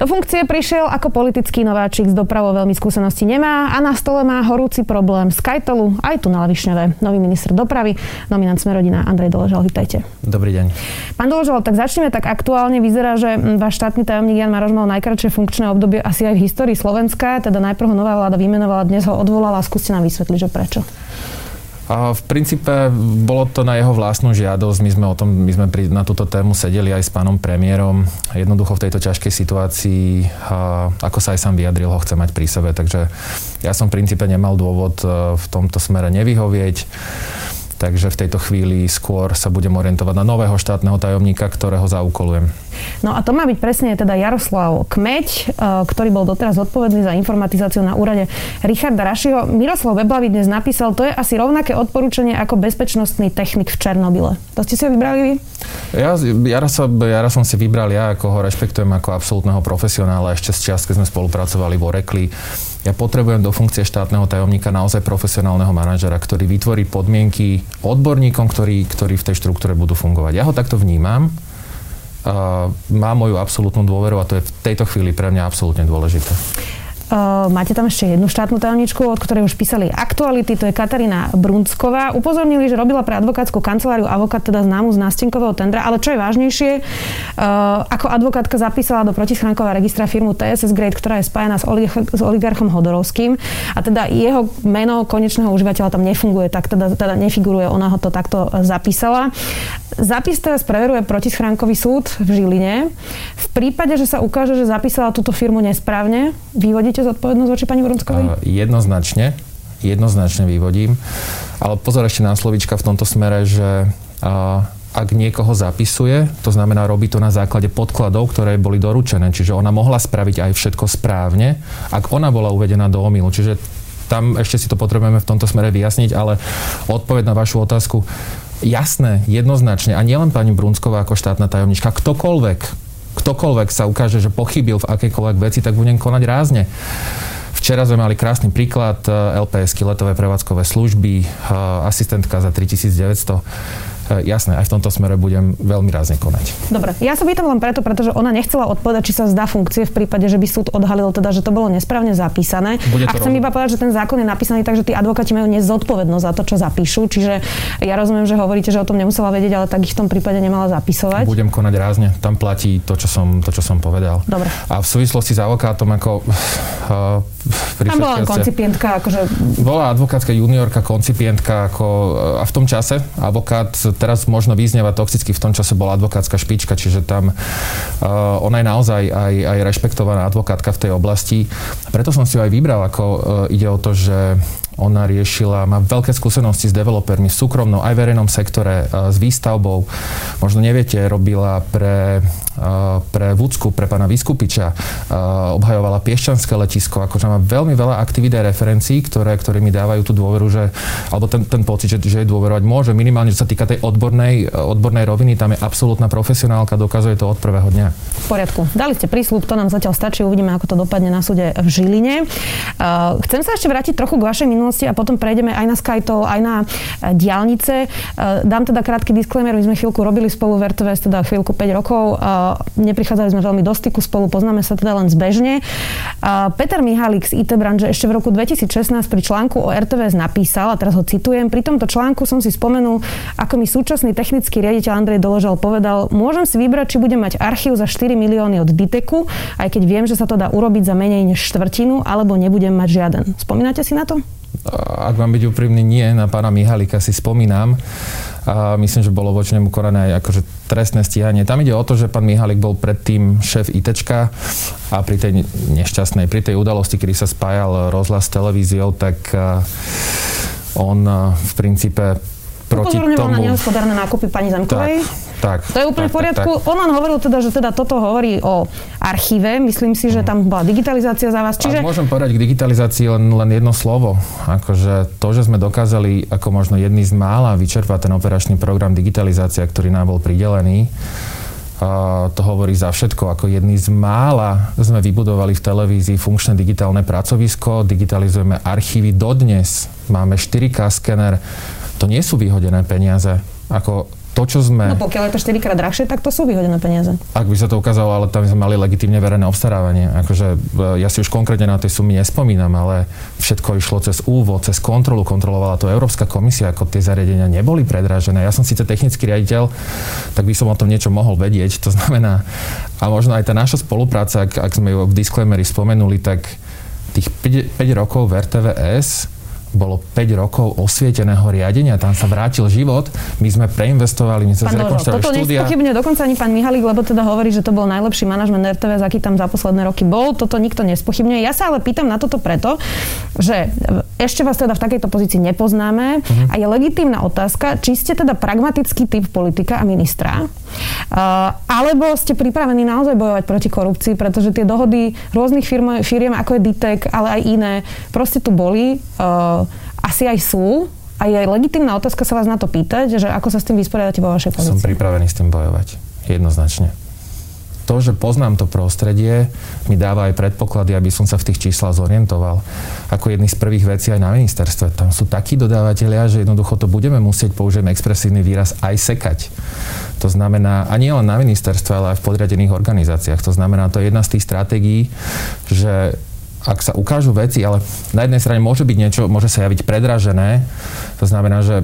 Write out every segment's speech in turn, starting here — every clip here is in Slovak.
Do funkcie prišiel ako politický nováčik z dopravou veľmi skúsenosti nemá a na stole má horúci problém z Kajtolu aj tu na Lavišňové. Nový minister dopravy, nominant Smerodina Andrej Doležal. Vítajte. Dobrý deň. Pán Doležal, tak začneme tak aktuálne. Vyzerá, že váš štátny tajomník Jan Maroš mal najkračšie funkčné obdobie asi aj v histórii Slovenska. Teda najprv ho nová vláda vymenovala, dnes ho odvolala. Skúste nám vysvetliť, že prečo. A v princípe bolo to na jeho vlastnú žiadosť. My sme o tom, my sme pri, na túto tému sedeli aj s pánom premiérom. Jednoducho v tejto ťažkej situácii, a ako sa aj sám vyjadril, ho chce mať pri sebe. Takže ja som v princípe nemal dôvod e, v tomto smere nevyhovieť. Takže v tejto chvíli skôr sa budem orientovať na nového štátneho tajomníka, ktorého zaúkolujem. No a to má byť presne teda Jaroslav Kmeď, e, ktorý bol doteraz odpovedný za informatizáciu na úrade Richarda Rašiho. Miroslav Weblavy dnes napísal, to je asi rovnaké odporúčanie ako bezpečnostný technik v Černobyle. To ste si ho vybrali vy? Ja, Jara, sa, Jara som si vybral ja, ako ho rešpektujem ako absolútneho profesionála ešte z čas, keď sme spolupracovali v Orekli ja potrebujem do funkcie štátneho tajomníka naozaj profesionálneho manažera, ktorý vytvorí podmienky odborníkom, ktorí, ktorí v tej štruktúre budú fungovať. Ja ho takto vnímam. Má moju absolútnu dôveru a to je v tejto chvíli pre mňa absolútne dôležité. Uh, máte tam ešte jednu štátnu tajomničku, od ktorej už písali aktuality, to je Katarína Brunsková. Upozornili, že robila pre advokátsku kanceláriu advokát teda známu z nástenkového tendra, ale čo je vážnejšie, uh, ako advokátka zapísala do protischránkového registra firmu TSS Grade, ktorá je spájana s, olig- s oligarchom Hodorovským a teda jeho meno konečného užívateľa tam nefunguje, tak teda, teda nefiguruje, ona ho to takto zapísala. Zápis teraz preveruje protischránkový súd v Žiline. V prípade, že sa ukáže, že zapísala túto firmu nesprávne, vyvodíte Vyvodíte zodpovednosť voči pani Vrúckovej? Jednoznačne. Jednoznačne vyvodím. Ale pozor ešte na slovička v tomto smere, že ak niekoho zapisuje, to znamená, robí to na základe podkladov, ktoré boli doručené. Čiže ona mohla spraviť aj všetko správne, ak ona bola uvedená do omilu. Čiže tam ešte si to potrebujeme v tomto smere vyjasniť, ale odpoveď na vašu otázku, jasné, jednoznačne, a nielen pani Brunsková ako štátna tajomnička, ktokoľvek, ktokoľvek sa ukáže, že pochybil v akejkoľvek veci, tak budem konať rázne. Včera sme mali krásny príklad LPS, letové prevádzkové služby, asistentka za 3900 E, jasné, aj v tomto smere budem veľmi rázne konať. Dobre, ja sa pýtam len preto, pretože ona nechcela odpovedať, či sa zdá funkcie v prípade, že by súd odhalil teda, že to bolo nesprávne zapísané. Bude a chcem roz... iba povedať, že ten zákon je napísaný tak, že tí advokáti majú nezodpovednosť za to, čo zapíšu. Čiže ja rozumiem, že hovoríte, že o tom nemusela vedieť, ale tak ich v tom prípade nemala zapisovať. Budem konať rázne. Tam platí to, čo som, to, čo som povedal. Dobre. A v súvislosti s advokátom, ako uh, Tam bola koncipientka, akože... Bola advokátska juniorka, koncipientka, ako, a v tom čase advokát teraz možno vyznieva toxicky, v tom čase bola advokátska špička, čiže tam uh, ona je naozaj aj, aj rešpektovaná advokátka v tej oblasti. Preto som si ju aj vybral, ako uh, ide o to, že ona riešila, má veľké skúsenosti s developermi v súkromnom aj verejnom sektore, uh, s výstavbou. Možno neviete, robila pre, uh, pre Vúcku, pre pána Vyskupiča, uh, obhajovala Piešťanské letisko, akože má veľmi veľa aktivít a referencií, ktoré, ktoré mi dávajú tú dôveru, že, alebo ten, ten pocit, že, že jej dôverovať môže. Minimálne, čo sa týka tej odbornej, odbornej roviny, tam je absolútna profesionálka, dokazuje to od prvého dňa. V poriadku. Dali ste prísľub, to nám zatiaľ stačí, uvidíme, ako to dopadne na súde v Žiline. Uh, chcem sa ešte vrátiť trochu k vašej minulosti a potom prejdeme aj na Skytol, aj na uh, diálnice. Uh, dám teda krátky disclaimer, my sme chvíľku robili spolu v RTVS, teda chvíľku 5 rokov. Uh, neprichádzali sme veľmi do styku spolu, poznáme sa teda len zbežne. Peter Mihalík z IT branže ešte v roku 2016 pri článku o RTVS napísal, a teraz ho citujem, pri tomto článku som si spomenul, ako mi súčasný technický riaditeľ Andrej Doložal povedal, môžem si vybrať, či budem mať archív za 4 milióny od Diteku, aj keď viem, že sa to dá urobiť za menej než štvrtinu, alebo nebudem mať žiaden. Spomínate si na to? Ak mám byť úprimný, nie. Na pána Mihalika si spomínam. A myslím, že bolo voči nemu konané aj akože trestné stíhanie. Tam ide o to, že pán Mihalik bol predtým šéf ITčka a pri tej nešťastnej, pri tej udalosti, kedy sa spájal rozhlas s televíziou, tak on v princípe proti tomu... na nehospodárne nákupy pani Zemkovej. Tak, tak. To je úplne tak, v poriadku. Tak, tak. On len hovoril teda, že teda toto hovorí o archíve. Myslím si, že tam bola digitalizácia za vás. Čiže... A môžem povedať k digitalizácii len, len jedno slovo. Akože to, že sme dokázali ako možno jedný z mála vyčerpať ten operačný program digitalizácia, ktorý nám bol pridelený, to hovorí za všetko. Ako jedný z mála sme vybudovali v televízii funkčné digitálne pracovisko, digitalizujeme archívy dodnes, máme 4K skener, to nie sú vyhodené peniaze. Ako to, čo sme... No pokiaľ je to 4 krát drahšie, tak to sú vyhodené peniaze. Ak by sa to ukázalo, ale tam sme mali legitimne verejné obstarávanie. Akože e, ja si už konkrétne na tej sumy nespomínam, ale všetko išlo cez úvod, cez kontrolu, kontrolovala to Európska komisia, ako tie zariadenia neboli predražené. Ja som síce technický riaditeľ, tak by som o tom niečo mohol vedieť. To znamená, a možno aj tá naša spolupráca, ak, ak sme ju v disclaimeri spomenuli, tak tých 5, 5 rokov v RTVS bolo 5 rokov osvieteného riadenia, tam sa vrátil život, my sme preinvestovali, my sme zrekonštruovali toto štúdia. Toto dokonca ani pán Mihalík, lebo teda hovorí, že to bol najlepší manažment RTV, aký tam za posledné roky bol. Toto nikto nespochybňuje. Ja sa ale pýtam na toto preto, že ešte vás teda v takejto pozícii nepoznáme uh-huh. a je legitímna otázka, či ste teda pragmatický typ politika a ministra, uh, alebo ste pripravení naozaj bojovať proti korupcii, pretože tie dohody rôznych firm, firiem, ako je Ditek, ale aj iné, proste tu boli. Uh, asi aj sú. A je legitimná otázka sa vás na to pýtať, že ako sa s tým vysporiadate vo vašej pozícii. Som pripravený s tým bojovať. Jednoznačne. To, že poznám to prostredie, mi dáva aj predpoklady, aby som sa v tých číslach zorientoval. Ako jedný z prvých vecí aj na ministerstve. Tam sú takí dodávateľia, že jednoducho to budeme musieť, použijem expresívny výraz, aj sekať. To znamená, a nie len na ministerstve, ale aj v podriadených organizáciách. To znamená, to je jedna z tých stratégií, že ak sa ukážu veci, ale na jednej strane môže byť niečo, môže sa javiť predražené, to znamená, že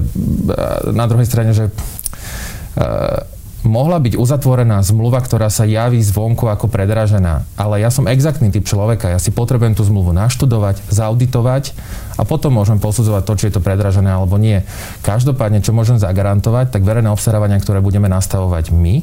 na druhej strane, že uh, mohla byť uzatvorená zmluva, ktorá sa javí zvonku ako predražená. Ale ja som exaktný typ človeka, ja si potrebujem tú zmluvu naštudovať, zauditovať a potom môžem posudzovať to, či je to predražené alebo nie. Každopádne, čo môžem zagarantovať, tak verejné obstarávania, ktoré budeme nastavovať my,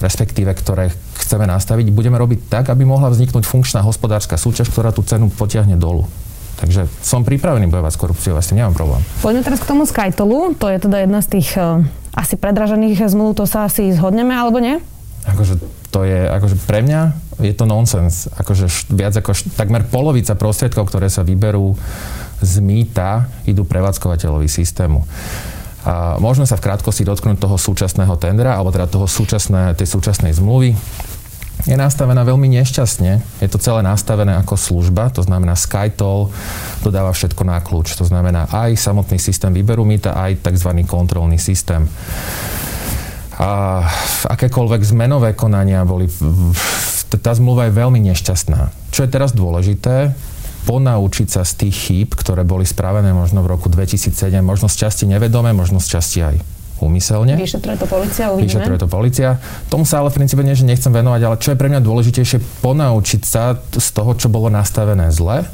respektíve ktoré chceme nastaviť, budeme robiť tak, aby mohla vzniknúť funkčná hospodárska súťaž, ktorá tú cenu potiahne dolu. Takže som pripravený bojovať s korupciou, tým nemám problém. Poďme teraz k tomu Skytolu, to je teda jedna z tých uh, asi predražených zmluv, to sa asi zhodneme, alebo nie? Akože to je, akože pre mňa je to nonsens. Akože viac ako takmer polovica prostriedkov, ktoré sa vyberú z mýta, idú prevádzkovateľovi systému. A môžeme sa v krátkosti dotknúť toho súčasného tendra, alebo teda toho súčasné, tej súčasnej zmluvy. Je nastavená veľmi nešťastne. Je to celé nastavené ako služba, to znamená SkyToll dodáva všetko na kľúč. To znamená aj samotný systém výberu mýta, aj tzv. kontrolný systém. A akékoľvek zmenové konania boli... Tá zmluva je veľmi nešťastná. Čo je teraz dôležité, ponaučiť sa z tých chýb, ktoré boli spravené možno v roku 2007, možno z časti nevedome, možno z časti aj úmyselne. Vyšetruje to policia, uvidíme. Vyšetruje to policia. Tomu sa ale v princípe nie, že nechcem venovať, ale čo je pre mňa dôležitejšie, ponaučiť sa z toho, čo bolo nastavené zle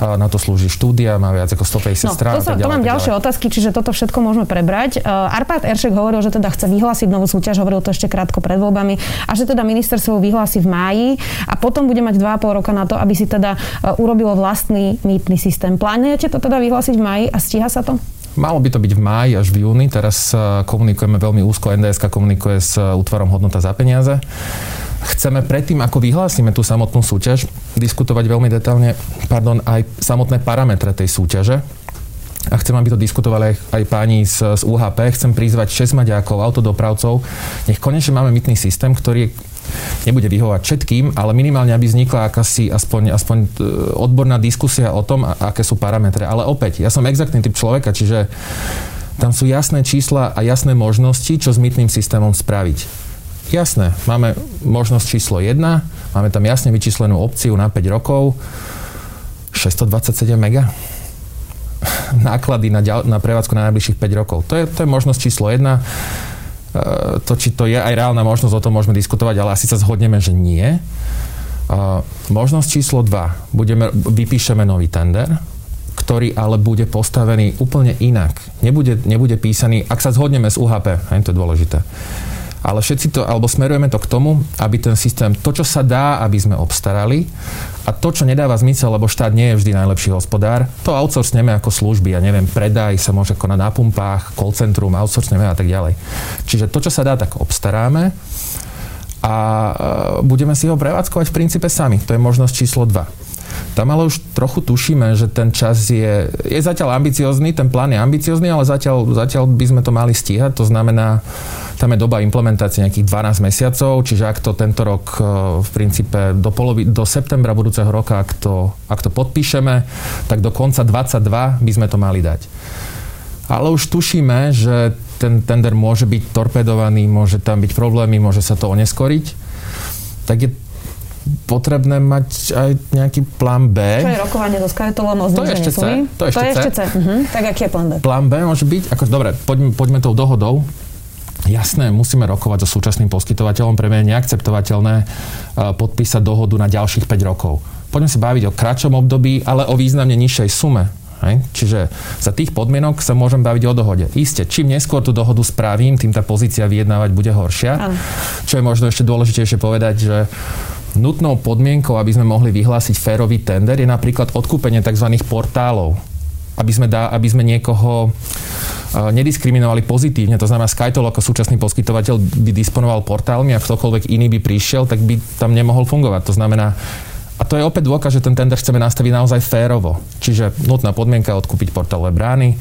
na to slúži štúdia, má viac ako 150 no, strán. To, sa, to mám ďalšie ďalej. otázky, čiže toto všetko môžeme prebrať. Uh, Arpad Eršek hovoril, že teda chce vyhlásiť novú súťaž, hovoril to ešte krátko pred voľbami, a že teda ministerstvo vyhlási v máji a potom bude mať 2,5 roka na to, aby si teda uh, urobilo vlastný mýtny systém. Plánujete to teda vyhlásiť v máji a stíha sa to? Malo by to byť v máji až v júni. Teraz komunikujeme veľmi úzko. NDS komunikuje s útvarom hodnota za peniaze chceme predtým, ako vyhlásime tú samotnú súťaž, diskutovať veľmi detálne pardon, aj samotné parametre tej súťaže. A chcem, aby to diskutovali aj, aj páni z, z UHP. Chcem prizvať 6 maďákov, autodopravcov. Nech konečne máme mytný systém, ktorý nebude vyhovať všetkým, ale minimálne, aby vznikla akási aspoň, aspoň e, odborná diskusia o tom, aké sú parametre. Ale opäť, ja som exaktný typ človeka, čiže tam sú jasné čísla a jasné možnosti, čo s mytným systémom spraviť. Jasné, máme možnosť číslo 1, máme tam jasne vyčíslenú opciu na 5 rokov, 627 mega náklady na, ďal, na prevádzku na najbližších 5 rokov. To je, to je možnosť číslo 1. E, to, či to je aj reálna možnosť, o tom môžeme diskutovať, ale asi sa zhodneme, že nie. E, možnosť číslo 2. Budeme, vypíšeme nový tender, ktorý ale bude postavený úplne inak. Nebude, nebude písaný, ak sa zhodneme s UHP, aj to je dôležité ale všetci to, alebo smerujeme to k tomu, aby ten systém, to, čo sa dá, aby sme obstarali a to, čo nedáva zmysel, lebo štát nie je vždy najlepší hospodár, to outsourcneme ako služby. Ja neviem, predaj sa môže konať na pumpách, call centrum, outsourcneme a tak ďalej. Čiže to, čo sa dá, tak obstaráme a e, budeme si ho prevádzkovať v princípe sami. To je možnosť číslo 2. Tam ale už trochu tušíme, že ten čas je, je zatiaľ ambiciozný, ten plán je ambiciozný, ale zatiaľ, zatiaľ by sme to mali stíhať. To znamená, tam je doba implementácie nejakých 12 mesiacov, čiže ak to tento rok e, v princípe do, polovi, do septembra budúceho roka, ak to, ak to podpíšeme, tak do konca 22 by sme to mali dať. Ale už tušíme, že ten tender môže byť torpedovaný, môže tam byť problémy, môže sa to oneskoriť. Tak je potrebné mať aj nejaký plán B. Čo je rokovanie so Skytolom o To je ešte C. To je ešte, to je ešte C. C. Uh-huh. Tak aký je plán B? Plán B môže byť, ako, dobre, poďme, poďme tou dohodou. Jasné, musíme rokovať so súčasným poskytovateľom. Pre mňa je neakceptovateľné uh, podpísať dohodu na ďalších 5 rokov. Poďme sa baviť o kratšom období, ale o významne nižšej sume. Hej? Čiže za tých podmienok sa môžem baviť o dohode. Isté, čím neskôr tú dohodu spravím, tým tá pozícia vyjednávať bude horšia. Ano. Čo je možno ešte dôležitejšie povedať, že nutnou podmienkou, aby sme mohli vyhlásiť férový tender, je napríklad odkúpenie tzv. portálov. Aby sme, dá, aby sme niekoho nediskriminovali pozitívne. To znamená, Skytol ako súčasný poskytovateľ by disponoval portálmi a ktokoľvek iný by prišiel, tak by tam nemohol fungovať. To znamená, a to je opäť dôkaz, že ten tender chceme nastaviť naozaj férovo. Čiže nutná podmienka odkúpiť portálové brány,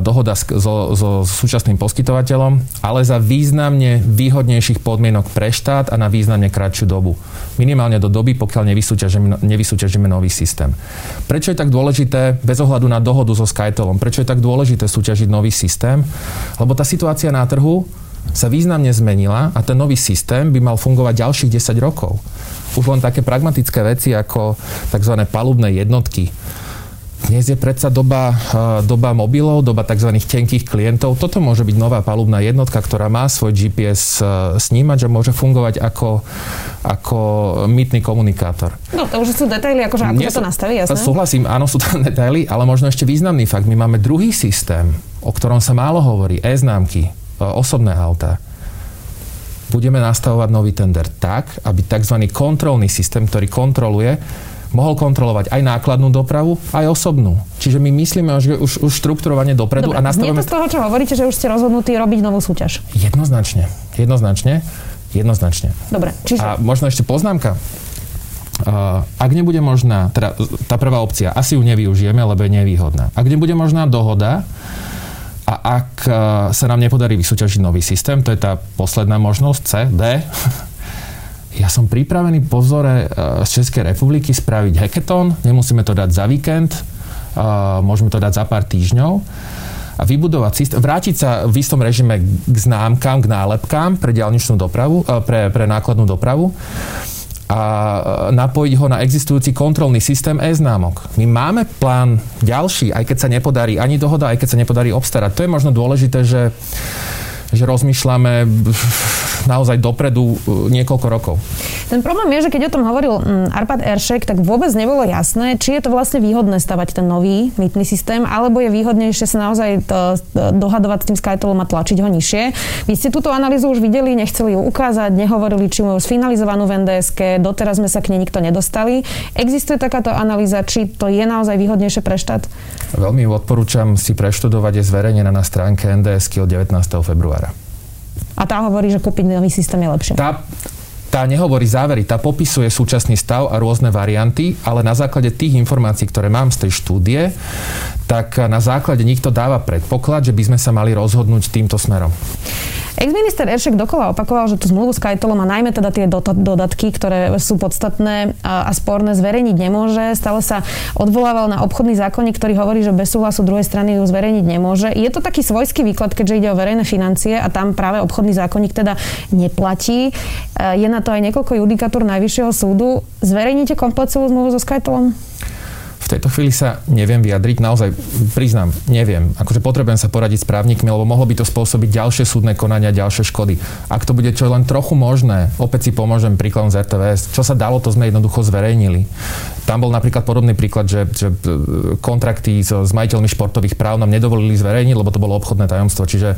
dohoda so, so súčasným poskytovateľom, ale za významne výhodnejších podmienok pre štát a na významne kratšiu dobu. Minimálne do doby, pokiaľ nevysúťažíme, nevysúťažíme nový systém. Prečo je tak dôležité, bez ohľadu na dohodu so Skytolom, prečo je tak dôležité súťažiť nový systém? Lebo tá situácia na trhu sa významne zmenila a ten nový systém by mal fungovať ďalších 10 rokov už len také pragmatické veci ako tzv. palubné jednotky. Dnes je predsa doba, eh, doba mobilov, doba tzv. tenkých klientov. Toto môže byť nová palubná jednotka, ktorá má svoj GPS eh, snímač a môže fungovať ako, ako mýtny komunikátor. No, to už sú detaily, akože ako Nie, to nastaví, jasné? Súhlasím, áno, sú tam detaily, ale možno ešte významný fakt. My máme druhý systém, o ktorom sa málo hovorí, e-známky, eh, osobné autá budeme nastavovať nový tender tak, aby tzv. kontrolný systém, ktorý kontroluje, mohol kontrolovať aj nákladnú dopravu, aj osobnú. Čiže my myslíme že už, už štruktúrovanie dopredu Dobre, a nastavujeme... To z toho, čo hovoríte, že už ste rozhodnutí robiť novú súťaž. Jednoznačne. Jednoznačne. Jednoznačne. Dobre, čiže... A možno ešte poznámka. Uh, ak nebude možná, teda tá prvá opcia, asi ju nevyužijeme, lebo je nevýhodná. Ak nebude možná dohoda, a ak e, sa nám nepodarí vysúťažiť nový systém, to je tá posledná možnosť, C, D, ja som pripravený po vzore e, z Českej republiky spraviť hackathon, nemusíme to dať za víkend, e, môžeme to dať za pár týždňov a vybudovať systém, vrátiť sa v istom režime k známkam, k nálepkám pre diálničnú dopravu, pre, pre nákladnú dopravu a e, napojiť ho na existujúci kontrolný systém e-známok. My máme plán ďalší, aj keď sa nepodarí ani dohoda, aj keď sa nepodarí obstarať. To je možno dôležité, že že rozmýšľame naozaj dopredu e, niekoľko rokov. Ten problém je, že keď o tom hovoril mm, Arpad Eršek, tak vôbec nebolo jasné, či je to vlastne výhodné stavať ten nový mýtny systém, alebo je výhodnejšie sa naozaj to, dohadovať s tým Skytolom a tlačiť ho nižšie. Vy ste túto analýzu už videli, nechceli ju ukázať, nehovorili, či majú sfinalizovanú v NDSK, doteraz sme sa k nej nikto nedostali. Existuje takáto analýza, či to je naozaj výhodnejšie pre štát? Veľmi odporúčam si preštudovať, je zverejnená na stránke NDSK od 19. februára. A tá hovorí, že kúpiť nový systém je lepšie. Tá, tá nehovorí závery, tá popisuje súčasný stav a rôzne varianty, ale na základe tých informácií, ktoré mám z tej štúdie, tak na základe nich to dáva predpoklad, že by sme sa mali rozhodnúť týmto smerom. Ex-minister Eršek dokola opakoval, že tú zmluvu s Kajtolom a najmä teda tie dodatky, ktoré sú podstatné a, sporné, zverejniť nemôže. Stále sa odvolával na obchodný zákonník, ktorý hovorí, že bez súhlasu druhej strany ju zverejniť nemôže. Je to taký svojský výklad, keďže ide o verejné financie a tam práve obchodný zákonník teda neplatí. E, je na to aj niekoľko judikatúr Najvyššieho súdu. Zverejníte komplet zmluvu so Skytolom? Tejto chvíli sa neviem vyjadriť, naozaj priznám, neviem. Akože potrebujem sa poradiť s právnikmi, lebo mohlo by to spôsobiť ďalšie súdne konania, ďalšie škody. Ak to bude čo len trochu možné, opäť si pomôžem príkladom z RTVS. Čo sa dalo, to sme jednoducho zverejnili. Tam bol napríklad podobný príklad, že, že e, kontrakty so, s majiteľmi športových práv nám nedovolili zverejniť, lebo to bolo obchodné tajomstvo. Čiže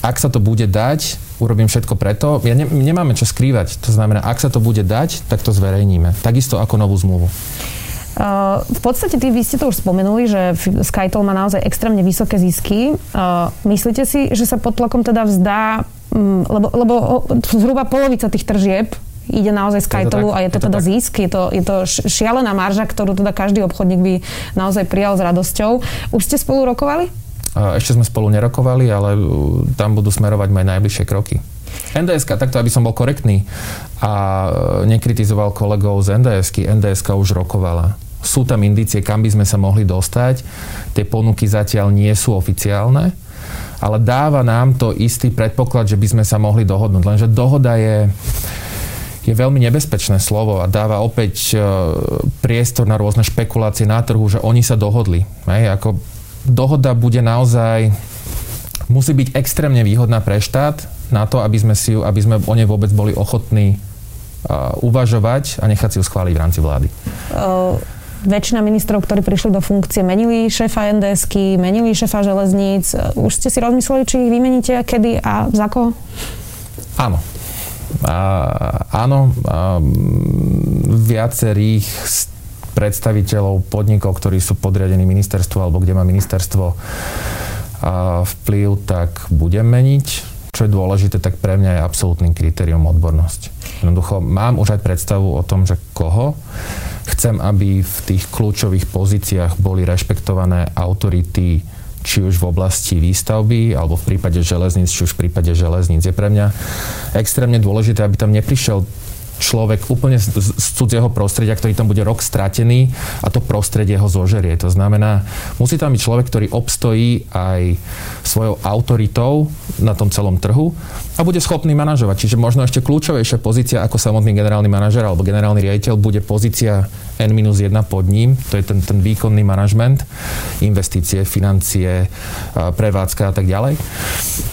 ak sa to bude dať, urobím všetko preto. Ja ne, nemáme čo skrývať. To znamená, ak sa to bude dať, tak to zverejníme. Takisto ako novú zmluvu. V podstate ty, vy ste to už spomenuli, že Skytol má naozaj extrémne vysoké zisky. Myslíte si, že sa pod tlakom teda vzdá, mm, lebo, lebo zhruba polovica tých tržieb ide naozaj z Kajtolu a je to, je to teda tak. zisk, je to, je to šialená marža, ktorú teda každý obchodník by naozaj prijal s radosťou. Už ste spolu rokovali? Ešte sme spolu nerokovali, ale tam budú smerovať moje najbližšie kroky. NDS, takto aby som bol korektný a nekritizoval kolegov z NDS, NDS už rokovala. Sú tam indície, kam by sme sa mohli dostať. Tie ponuky zatiaľ nie sú oficiálne, ale dáva nám to istý predpoklad, že by sme sa mohli dohodnúť. Lenže dohoda je je veľmi nebezpečné slovo a dáva opäť e, priestor na rôzne špekulácie na trhu, že oni sa dohodli. Hej, ako dohoda bude naozaj musí byť extrémne výhodná pre štát na to, aby sme, si aby sme o nej vôbec boli ochotní uh, uvažovať a nechať si ju schváliť v rámci vlády. Uh, väčšina ministrov, ktorí prišli do funkcie, menili šéfa nds menili šéfa železníc. Už ste si rozmysleli, či ich vymeníte, kedy a za koho? Áno. A, áno, a, viacerých predstaviteľov podnikov, ktorí sú podriadení ministerstvu alebo kde má ministerstvo a vplyv, tak budem meniť. Čo je dôležité, tak pre mňa je absolútnym kritérium odbornosť. Jednoducho mám už aj predstavu o tom, že koho chcem, aby v tých kľúčových pozíciách boli rešpektované autority či už v oblasti výstavby, alebo v prípade železníc, či už v prípade železníc. Je pre mňa extrémne dôležité, aby tam neprišiel človek úplne z, z cudzieho prostredia, ktorý tam bude rok stratený a to prostredie ho zožerie. To znamená, musí tam byť človek, ktorý obstojí aj svojou autoritou na tom celom trhu a bude schopný manažovať. Čiže možno ešte kľúčovejšia pozícia ako samotný generálny manažer alebo generálny riaditeľ bude pozícia N-1 pod ním, to je ten, ten výkonný manažment, investície, financie, prevádzka a tak ďalej.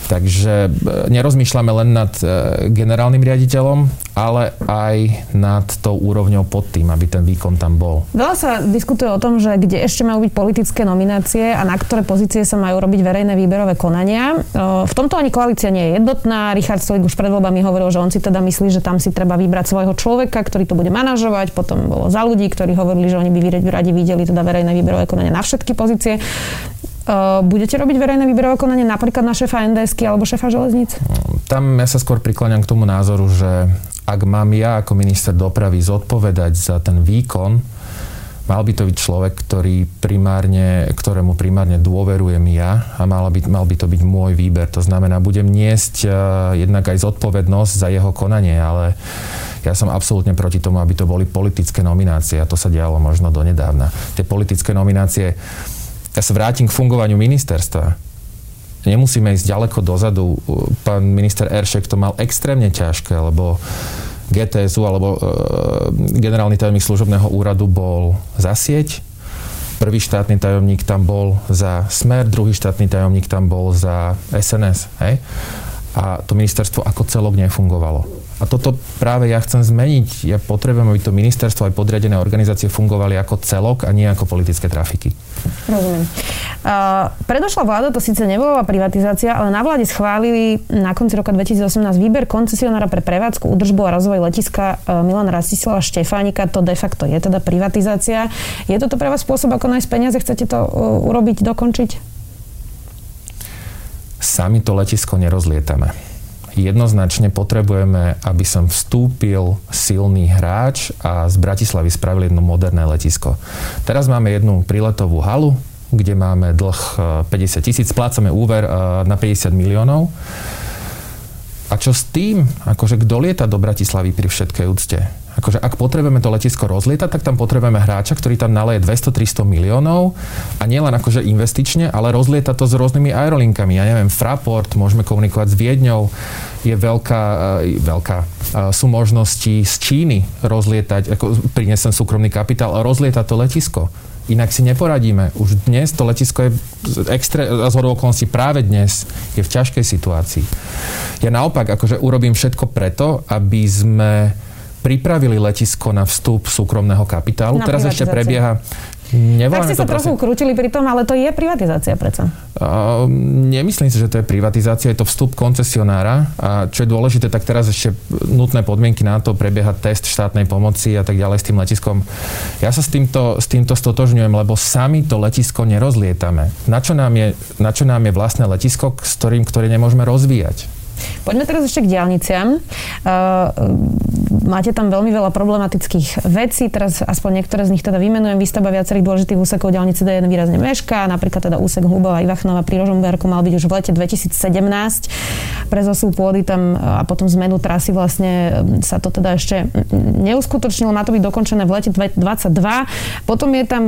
Takže e, nerozmýšľame len nad e, generálnym riaditeľom, ale aj nad tou úrovňou pod tým, aby ten výkon tam bol. Veľa sa diskutuje o tom, že kde ešte majú byť politické nominácie a na ktoré pozície sa majú robiť verejné výberové konania. V tomto ani koalícia nie je jednotná. Richard Stolik už pred voľbami hovoril, že on si teda myslí, že tam si treba vybrať svojho človeka, ktorý to bude manažovať. Potom bolo za ľudí, ktorí hovorili, že oni by radi videli teda verejné výberové konanie na všetky pozície. Budete robiť verejné výberové konanie napríklad na šéfa nds alebo šéfa železníc? Tam ja sa skôr prikláňam k tomu názoru, že ak mám ja ako minister dopravy zodpovedať za ten výkon, mal by to byť človek, ktorý primárne, ktorému primárne dôverujem ja a mal by, mal by to byť môj výber. To znamená, budem niesť uh, jednak aj zodpovednosť za jeho konanie, ale ja som absolútne proti tomu, aby to boli politické nominácie a to sa dialo možno donedávna. Tie politické nominácie, ja sa vrátim k fungovaniu ministerstva. Nemusíme ísť ďaleko dozadu. Pán minister Eršek to mal extrémne ťažké, lebo GTSU alebo e, generálny tajomník služobného úradu bol za sieť, prvý štátny tajomník tam bol za Smer, druhý štátny tajomník tam bol za SNS. Hej? A to ministerstvo ako celok nefungovalo. A toto práve ja chcem zmeniť. Ja potrebujem, aby to ministerstvo aj podriadené organizácie fungovali ako celok a nie ako politické trafiky. Rozumiem. Uh, predošla vláda to síce nebola privatizácia, ale na vláde schválili na konci roka 2018 výber koncesionára pre prevádzku, údržbu a rozvoj letiska Milan Rastislava Štefánika. To de facto je teda privatizácia. Je toto pre vás spôsob, ako nájsť peniaze? Chcete to uh, urobiť, dokončiť? Sami to letisko nerozlietame jednoznačne potrebujeme, aby som vstúpil silný hráč a z Bratislavy spravili jedno moderné letisko. Teraz máme jednu príletovú halu, kde máme dlh 50 e, tisíc, splácame úver e, na 50 miliónov. A čo s tým? Akože kto lieta do Bratislavy pri všetkej úcte? Akože ak potrebujeme to letisko rozlietať, tak tam potrebujeme hráča, ktorý tam naleje 200-300 miliónov a nielen akože investične, ale rozlieta to s rôznymi aerolinkami. Ja neviem, Fraport, môžeme komunikovať s Viedňou, je veľká, e, veľká. E, sú možnosti z Číny rozlietať, ako prinesem súkromný kapitál a rozlietať to letisko. Inak si neporadíme. Už dnes to letisko je extré, z okolností práve dnes je v ťažkej situácii. Ja naopak akože urobím všetko preto, aby sme pripravili letisko na vstup súkromného kapitálu. Na Teraz ešte prebieha Nevoláme tak ste sa trochu krútili pri tom, ale to je privatizácia predsa. Uh, nemyslím si, že to je privatizácia, je to vstup koncesionára. A čo je dôležité, tak teraz ešte nutné podmienky na to, prebieha test štátnej pomoci a tak ďalej s tým letiskom. Ja sa s týmto, s týmto stotožňujem, lebo sami to letisko nerozlietame. Na čo nám je, na čo nám je vlastné letisko, s ktorým, ktoré nemôžeme rozvíjať? Poďme teraz ešte k diálniciam. Máte tam veľmi veľa problematických vecí, teraz aspoň niektoré z nich teda vymenujem. Výstavba viacerých dôležitých úsekov diálnice D1 výrazne meška, napríklad teda úsek Hlubová Ivachnova pri Rožomberku mal byť už v lete 2017. Pre zosú pôdy tam a potom zmenu trasy vlastne sa to teda ešte neuskutočnilo, má to byť dokončené v lete 2022. Potom je tam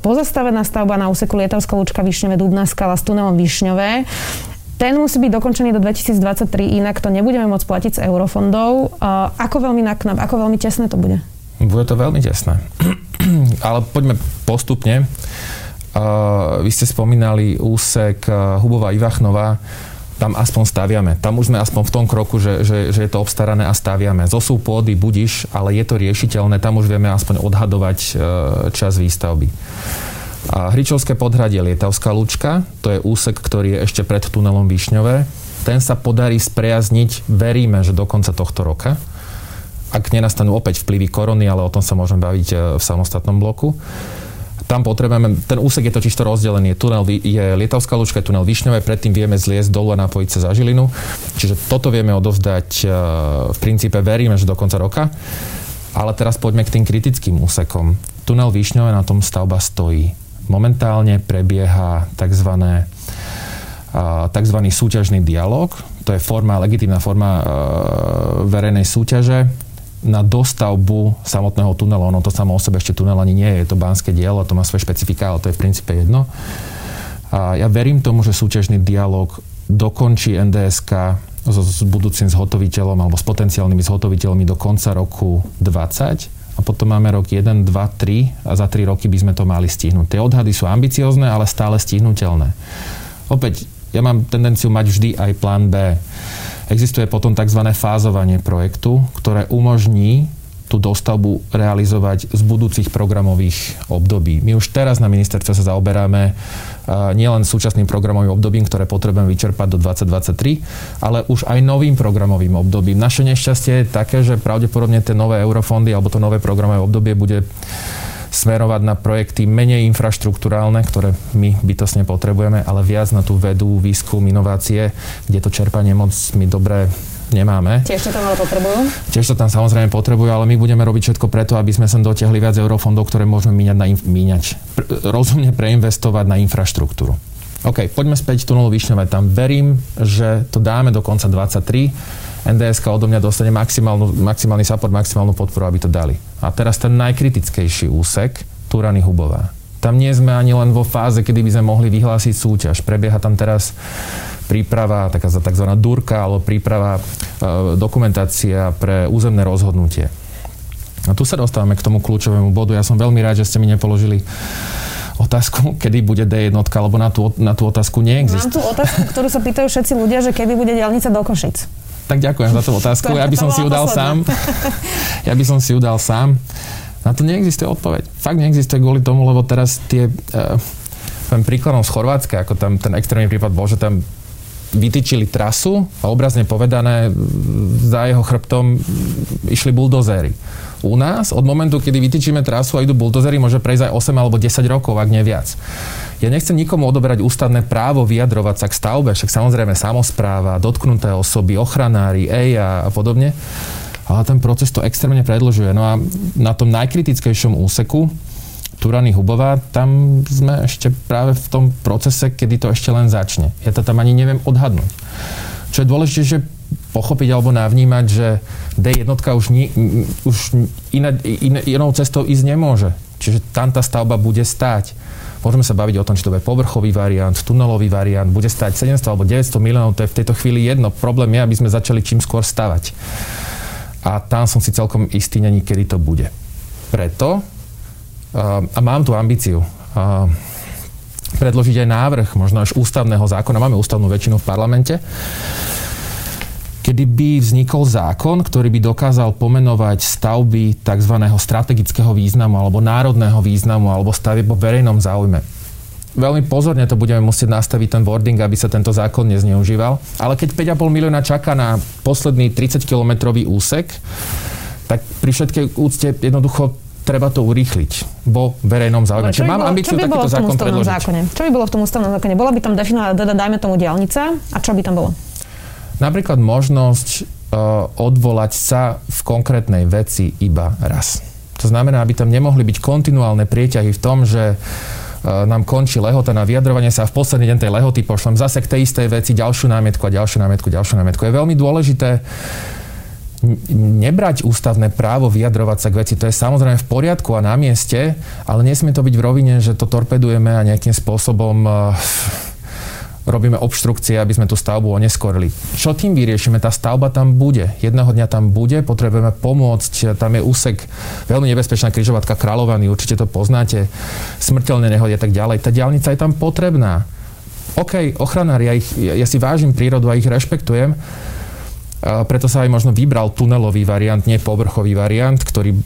pozastavená stavba na úseku Lietavská Lučka Višňové Dubná skala s tunelom Višňové. Ten musí byť dokončený do 2023, inak to nebudeme môcť platiť z eurofondov. Ako veľmi naknap, ako veľmi tesné to bude? Bude to veľmi tesné. Ale poďme postupne. Vy ste spomínali úsek Hubová Ivachnova tam aspoň staviame. Tam už sme aspoň v tom kroku, že, že, že je to obstarané a staviame. Zosú pôdy budiš, ale je to riešiteľné, tam už vieme aspoň odhadovať čas výstavby. A Hričovské podhradie Lietavská Lučka, to je úsek, ktorý je ešte pred tunelom Višňové. Ten sa podarí sprejazniť, veríme, že do konca tohto roka. Ak nenastanú opäť vplyvy korony, ale o tom sa môžeme baviť e, v samostatnom bloku. Tam potrebujeme, ten úsek je totiž to rozdelený. Tunel je Lietavská Lučka, je tunel Višňové, predtým vieme zliesť dolu a napojiť sa za Žilinu. Čiže toto vieme odovzdať e, v princípe, veríme, že do konca roka. Ale teraz poďme k tým kritickým úsekom. Tunel Višňové na tom stavba stojí Momentálne prebieha tzv. tzv. súťažný dialog. To je forma, legitímna forma verejnej súťaže na dostavbu samotného tunelu. Ono to samo o sebe ešte tunel ani nie je. Je to banské dielo, to má svoje špecifika, ale to je v princípe jedno. A ja verím tomu, že súťažný dialog dokončí NDSK s, s budúcim zhotoviteľom alebo s potenciálnymi zhotoviteľmi do konca roku 20 a potom máme rok 1, 2, 3 a za 3 roky by sme to mali stihnúť. Tie odhady sú ambiciozne, ale stále stihnutelné. Opäť, ja mám tendenciu mať vždy aj plán B. Existuje potom tzv. fázovanie projektu, ktoré umožní tú dostavbu realizovať z budúcich programových období. My už teraz na ministerstve sa zaoberáme nielen súčasným programovým obdobím, ktoré potrebujeme vyčerpať do 2023, ale už aj novým programovým obdobím. Naše nešťastie je také, že pravdepodobne tie nové eurofondy alebo to nové programové obdobie bude smerovať na projekty menej infraštruktúrálne, ktoré my bytosne potrebujeme, ale viac na tú vedu, výskum, inovácie, kde to čerpanie moc mi dobre nemáme. Tiež to tam ale potrebujú? Tiež to tam samozrejme potrebujú, ale my budeme robiť všetko preto, aby sme sem dotiahli viac eurofondov, ktoré môžeme míňať, na inf- míňať pr- rozumne preinvestovať na infraštruktúru. OK, poďme späť tunelu Višňové. Tam verím, že to dáme do konca 23. NDSK odo mňa dostane maximálny support, maximálnu podporu, aby to dali. A teraz ten najkritickejší úsek, Turany Hubová. Tam nie sme ani len vo fáze, kedy by sme mohli vyhlásiť súťaž. Prebieha tam teraz príprava, taká tzv. durka, alebo príprava e, dokumentácia pre územné rozhodnutie. A tu sa dostávame k tomu kľúčovému bodu. Ja som veľmi rád, že ste mi nepoložili otázku, kedy bude D1, lebo na tú, na tú otázku neexistuje. Mám tú otázku, ktorú sa pýtajú všetci ľudia, že kedy bude diálnica do Košic. Tak ďakujem za tú otázku. Ja by som si ju dal sám. Ja by som si ju dal sám. Na to neexistuje odpoveď. Fakt neexistuje kvôli tomu, lebo teraz tie... Uh, príkladom z Chorvátska, ako tam ten extrémny prípad bol, že tam vytýčili trasu a obrazne povedané za jeho chrbtom išli buldozéry. U nás od momentu, kedy vytýčime trasu a idú buldozery, môže prejsť aj 8 alebo 10 rokov, ak nie viac. Ja nechcem nikomu odoberať ústavné právo vyjadrovať sa k stavbe, však samozrejme samozpráva, dotknuté osoby, ochranári, EIA a podobne, ale ten proces to extrémne predlžuje. No a na tom najkritickejšom úseku, Turany Hubová, tam sme ešte práve v tom procese, kedy to ešte len začne. Ja to tam ani neviem odhadnúť. Čo je dôležité, že pochopiť alebo navnímať, že D1 už, ni, už iné, iné, inou cestou ísť nemôže. Čiže tam tá stavba bude stáť. Môžeme sa baviť o tom, či to bude povrchový variant, tunelový variant, bude stať 700 alebo 900 miliónov, to je v tejto chvíli jedno. Problém je, aby sme začali čím skôr stavať. A tam som si celkom istý, není, kedy to bude. Preto a mám tú ambíciu predložiť aj návrh, možno až ústavného zákona. Máme ústavnú väčšinu v parlamente kedy by vznikol zákon, ktorý by dokázal pomenovať stavby tzv. strategického významu alebo národného významu alebo stavby po verejnom záujme. Veľmi pozorne to budeme musieť nastaviť ten wording, aby sa tento zákon nezneužíval. Ale keď 5,5 milióna čaká na posledný 30-kilometrový úsek, tak pri všetkej úcte jednoducho treba to urýchliť vo verejnom záujme. Čiže mám ambíciu by takýto zákon predložiť. Zákone? Čo by bolo v tom ústavnom zákone? Bola by tam definovaná, teda dajme tomu diálnica a čo by tam bolo? Napríklad možnosť odvolať sa v konkrétnej veci iba raz. To znamená, aby tam nemohli byť kontinuálne prieťahy v tom, že nám končí lehota na vyjadrovanie sa a v posledný deň tej lehoty pošlem zase k tej istej veci ďalšiu námietku a ďalšiu námietku, ďalšiu námietku. Je veľmi dôležité nebrať ústavné právo vyjadrovať sa k veci. To je samozrejme v poriadku a na mieste, ale nesmie to byť v rovine, že to torpedujeme a nejakým spôsobom robíme obštrukcie, aby sme tú stavbu oneskorili. Čo tým vyriešime? Tá stavba tam bude. Jedného dňa tam bude, potrebujeme pomôcť. Tam je úsek, veľmi nebezpečná križovatka Kráľovaný, určite to poznáte, smrteľné nehody a tak ďalej. Tá diálnica je tam potrebná. OK, ochranári, ja, ich, ja si vážim prírodu a ich rešpektujem, preto sa aj možno vybral tunelový variant, nie povrchový variant, ktorý e,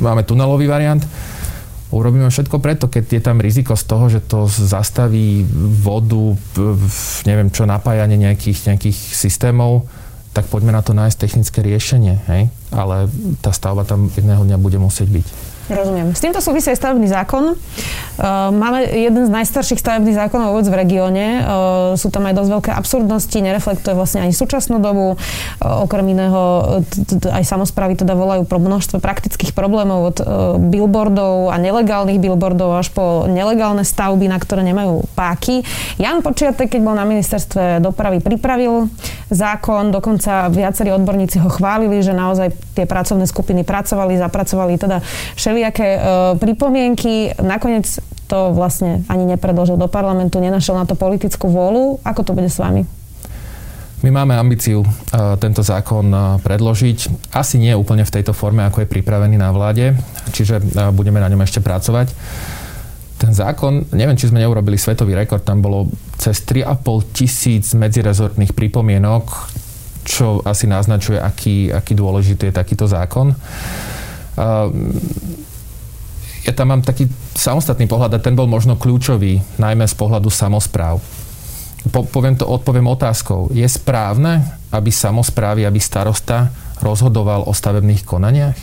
máme tunelový variant urobíme všetko preto, keď je tam riziko z toho, že to zastaví vodu, neviem čo, napájanie nejakých, nejakých systémov, tak poďme na to nájsť technické riešenie. Hej? Ale tá stavba tam jedného dňa bude musieť byť. Rozumiem. S týmto súvisí aj stavebný zákon. Uh, máme jeden z najstarších stavebných zákonov vôbec v regióne. Uh, sú tam aj dosť veľké absurdnosti, nereflektuje vlastne ani súčasnú dobu. Uh, okrem iného aj samozprávy teda volajú pro množstvo praktických problémov od billboardov a nelegálnych billboardov až po nelegálne stavby, na ktoré nemajú páky. Jan Počiatek, keď bol na ministerstve dopravy, pripravil zákon, dokonca viacerí odborníci ho chválili, že naozaj tie pracovné skupiny pracovali, zapracovali teda všelijaké uh, pripomienky. Nakoniec to vlastne ani nepredložil do parlamentu, nenašiel na to politickú vôľu. Ako to bude s vami? My máme ambíciu uh, tento zákon uh, predložiť. Asi nie úplne v tejto forme, ako je pripravený na vláde, čiže budeme na ňom ešte pracovať. Ten zákon, neviem, či sme neurobili svetový rekord, tam bolo cez 3,5 tisíc medzirezortných pripomienok, čo asi naznačuje, aký, aký dôležitý je takýto zákon. Ehm, ja tam mám taký samostatný pohľad a ten bol možno kľúčový, najmä z pohľadu samozpráv. Po, poviem to, odpoviem otázkou. Je správne, aby samozprávy, aby starosta rozhodoval o stavebných konaniach?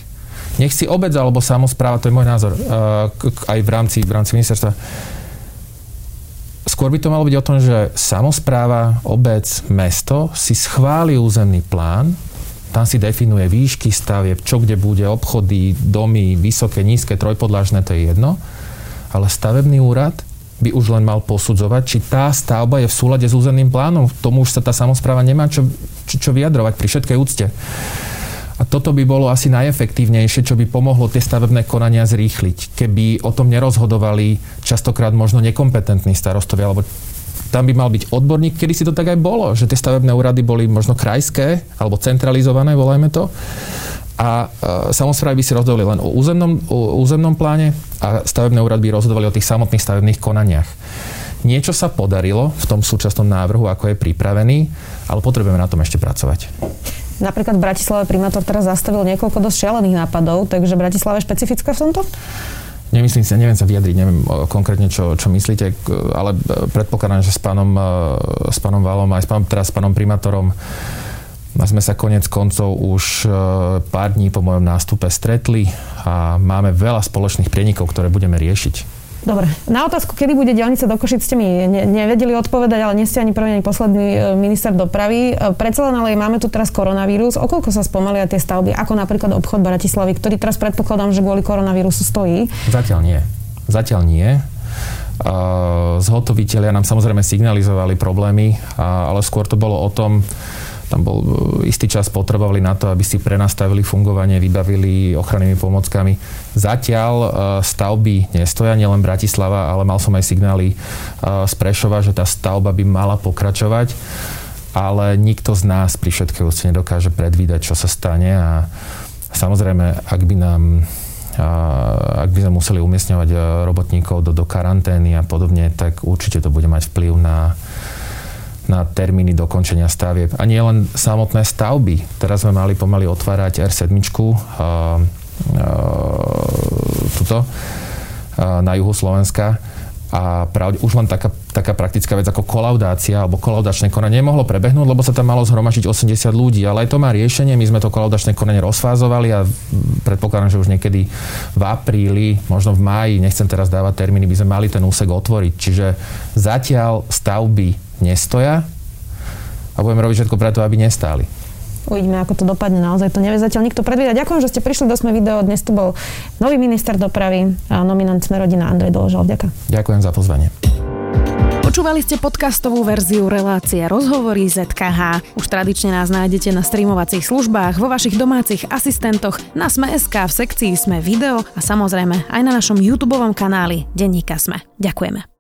Nech si obec alebo samozpráva, to je môj názor, uh, aj v rámci, v rámci ministerstva. Skôr by to malo byť o tom, že samozpráva, obec, mesto si schváli územný plán, tam si definuje výšky stavieb, čo kde bude, obchody, domy, vysoké, nízke, trojpodlažné, to je jedno. Ale stavebný úrad by už len mal posudzovať, či tá stavba je v súlade s územným plánom. Tomu už sa tá samozpráva nemá čo, čo, čo vyjadrovať pri všetkej úcte. A toto by bolo asi najefektívnejšie, čo by pomohlo tie stavebné konania zrýchliť. Keby o tom nerozhodovali častokrát možno nekompetentní starostovia alebo tam by mal byť odborník, kedy si to tak aj bolo, že tie stavebné úrady boli možno krajské alebo centralizované, volajme to. A e, samozprávy by si rozhodovali len o územnom, o územnom pláne a stavebné úrady by rozhodovali o tých samotných stavebných konaniach. Niečo sa podarilo v tom súčasnom návrhu, ako je pripravený, ale potrebujeme na tom ešte pracovať. Napríklad v Bratislave primátor teraz zastavil niekoľko dosť šialených nápadov, takže Bratislava je špecifická v tomto? Nemyslím si, neviem sa vyjadriť, neviem konkrétne, čo, čo myslíte, ale predpokladám, že s pánom, e, s pánom Valom aj s pánom, teraz s pánom primátorom sme sa konec koncov už e, pár dní po mojom nástupe stretli a máme veľa spoločných prienikov, ktoré budeme riešiť. Dobre, na otázku, kedy bude diálnica do Košic, ste mi ne, nevedeli odpovedať, ale nie ste ani prvý, ani posledný e, minister dopravy. E, predsa len ale máme tu teraz koronavírus. Okoľko sa spomalia tie stavby, ako napríklad obchod Bratislavy, ktorý teraz predpokladám, že kvôli koronavírusu stojí? Zatiaľ nie. Zatiaľ nie. Zhotoviteľia nám samozrejme signalizovali problémy, ale skôr to bolo o tom, tam bol e, istý čas potrebovali na to, aby si prenastavili fungovanie, vybavili ochrannými pomockami. Zatiaľ e, stavby nestoja, nielen Bratislava, ale mal som aj signály e, z Prešova, že tá stavba by mala pokračovať, ale nikto z nás pri všetkej úcte nedokáže predvídať, čo sa stane a samozrejme, ak by nám ak by sme museli umiestňovať robotníkov do, do karantény a podobne, tak určite to bude mať vplyv na, na termíny dokončenia stavieb. A nie len samotné stavby. Teraz sme mali pomaly otvárať R7 uh, uh, tuto, uh, na juhu Slovenska a pravde, už len taká, taká praktická vec ako kolaudácia alebo kolaudačné konanie nemohlo prebehnúť, lebo sa tam malo zhromažiť 80 ľudí, ale aj to má riešenie. My sme to kolaudačné konanie rozfázovali a predpokladám, že už niekedy v apríli, možno v máji, nechcem teraz dávať termíny, by sme mali ten úsek otvoriť. Čiže zatiaľ stavby nestoja. a budeme robiť všetko preto, aby nestáli. Uvidíme, ako to dopadne. Naozaj to nevie zatiaľ nikto predvídať. Ďakujem, že ste prišli do Sme video. Dnes tu bol nový minister dopravy a nominant Sme rodina Andrej Doložal. Ďakujem. Ďakujem za pozvanie. Počúvali ste podcastovú verziu relácie Rozhovory ZKH. Už tradične nás nájdete na streamovacích službách, vo vašich domácich asistentoch, na Sme.sk, v sekcii Sme video a samozrejme aj na našom YouTube kanáli Denníka Sme. Ďakujeme.